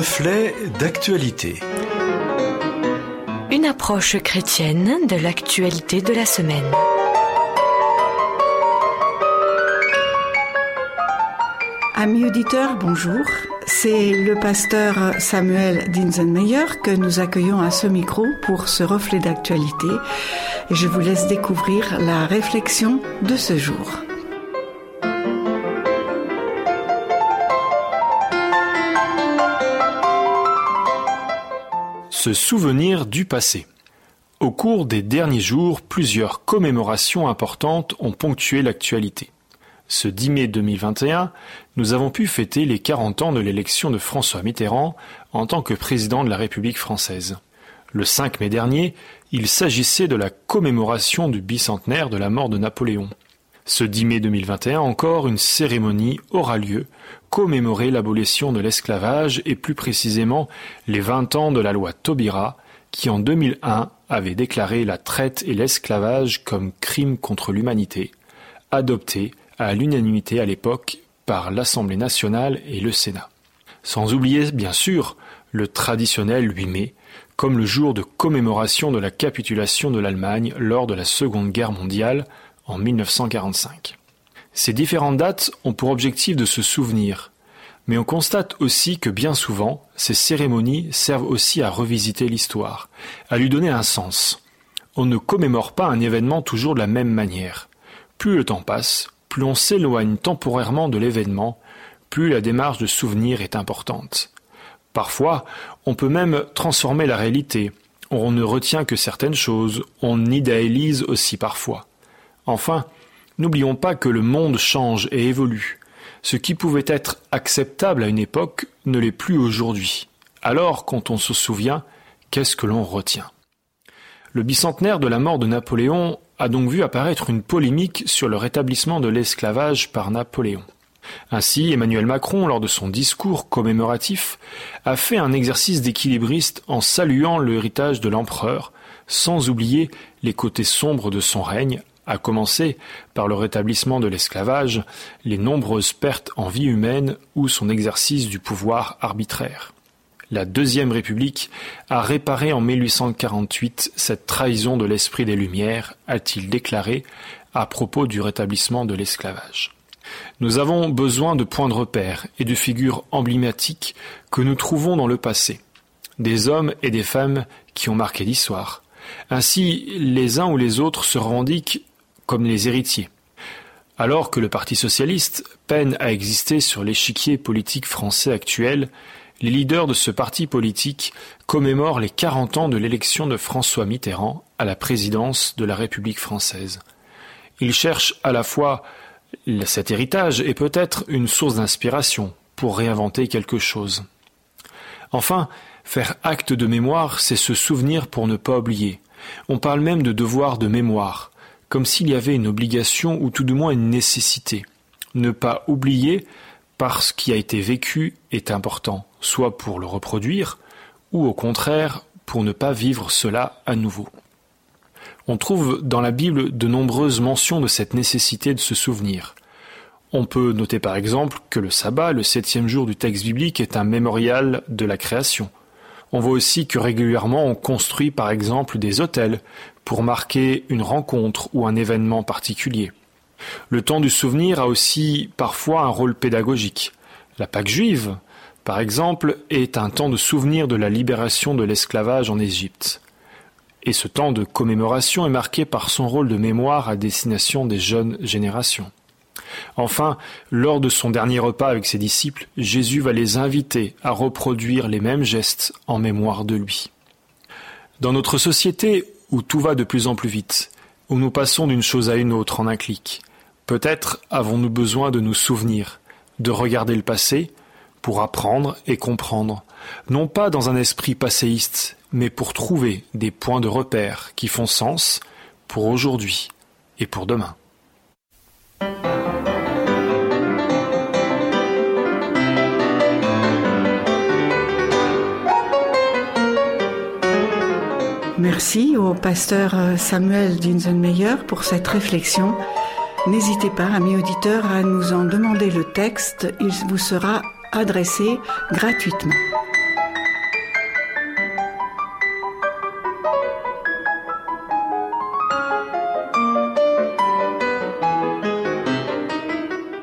Reflet d'actualité. Une approche chrétienne de l'actualité de la semaine. Amis auditeurs, bonjour. C'est le pasteur Samuel Dinsenmeyer que nous accueillons à ce micro pour ce reflet d'actualité. Et je vous laisse découvrir la réflexion de ce jour. Se souvenir du passé. Au cours des derniers jours, plusieurs commémorations importantes ont ponctué l'actualité. Ce 10 mai 2021, nous avons pu fêter les 40 ans de l'élection de François Mitterrand en tant que président de la République française. Le 5 mai dernier, il s'agissait de la commémoration du bicentenaire de la mort de Napoléon. Ce 10 mai 2021 encore, une cérémonie aura lieu, commémorer l'abolition de l'esclavage et plus précisément les 20 ans de la loi Taubira, qui en 2001 avait déclaré la traite et l'esclavage comme crimes contre l'humanité, adoptée à l'unanimité à l'époque par l'Assemblée nationale et le Sénat. Sans oublier, bien sûr, le traditionnel 8 mai, comme le jour de commémoration de la capitulation de l'Allemagne lors de la Seconde Guerre mondiale en 1945. Ces différentes dates ont pour objectif de se souvenir, mais on constate aussi que bien souvent, ces cérémonies servent aussi à revisiter l'histoire, à lui donner un sens. On ne commémore pas un événement toujours de la même manière. Plus le temps passe, plus on s'éloigne temporairement de l'événement, plus la démarche de souvenir est importante. Parfois, on peut même transformer la réalité. On ne retient que certaines choses, on idéalise aussi parfois. Enfin, n'oublions pas que le monde change et évolue. Ce qui pouvait être acceptable à une époque ne l'est plus aujourd'hui. Alors, quand on se souvient, qu'est-ce que l'on retient? Le bicentenaire de la mort de Napoléon a donc vu apparaître une polémique sur le rétablissement de l'esclavage par Napoléon. Ainsi, Emmanuel Macron, lors de son discours commémoratif, a fait un exercice d'équilibriste en saluant l'héritage de l'empereur, sans oublier les côtés sombres de son règne, à commencer par le rétablissement de l'esclavage, les nombreuses pertes en vie humaine ou son exercice du pouvoir arbitraire. La Deuxième République a réparé en 1848 cette trahison de l'esprit des Lumières, a-t-il déclaré à propos du rétablissement de l'esclavage. Nous avons besoin de points de repère et de figures emblématiques que nous trouvons dans le passé, des hommes et des femmes qui ont marqué l'histoire. Ainsi, les uns ou les autres se revendiquent comme les héritiers. Alors que le Parti socialiste peine à exister sur l'échiquier politique français actuel, les leaders de ce parti politique commémorent les 40 ans de l'élection de François Mitterrand à la présidence de la République française. Ils cherchent à la fois cet héritage et peut-être une source d'inspiration pour réinventer quelque chose. Enfin, faire acte de mémoire, c'est se souvenir pour ne pas oublier. On parle même de devoir de mémoire, comme s'il y avait une obligation ou tout du moins une nécessité. Ne pas oublier, parce ce qui a été vécu est important, soit pour le reproduire, ou au contraire pour ne pas vivre cela à nouveau. On trouve dans la Bible de nombreuses mentions de cette nécessité de se souvenir. On peut noter par exemple que le sabbat, le septième jour du texte biblique, est un mémorial de la création. On voit aussi que régulièrement on construit par exemple des hôtels pour marquer une rencontre ou un événement particulier. Le temps du souvenir a aussi parfois un rôle pédagogique. La Pâque juive, par exemple, est un temps de souvenir de la libération de l'esclavage en Égypte. Et ce temps de commémoration est marqué par son rôle de mémoire à destination des jeunes générations. Enfin, lors de son dernier repas avec ses disciples, Jésus va les inviter à reproduire les mêmes gestes en mémoire de lui. Dans notre société où tout va de plus en plus vite, où nous passons d'une chose à une autre en un clic, Peut-être avons-nous besoin de nous souvenir, de regarder le passé, pour apprendre et comprendre, non pas dans un esprit passéiste, mais pour trouver des points de repère qui font sens pour aujourd'hui et pour demain. Merci au pasteur Samuel Dinsenmeyer pour cette réflexion N'hésitez pas, amis auditeurs, à nous en demander le texte. Il vous sera adressé gratuitement.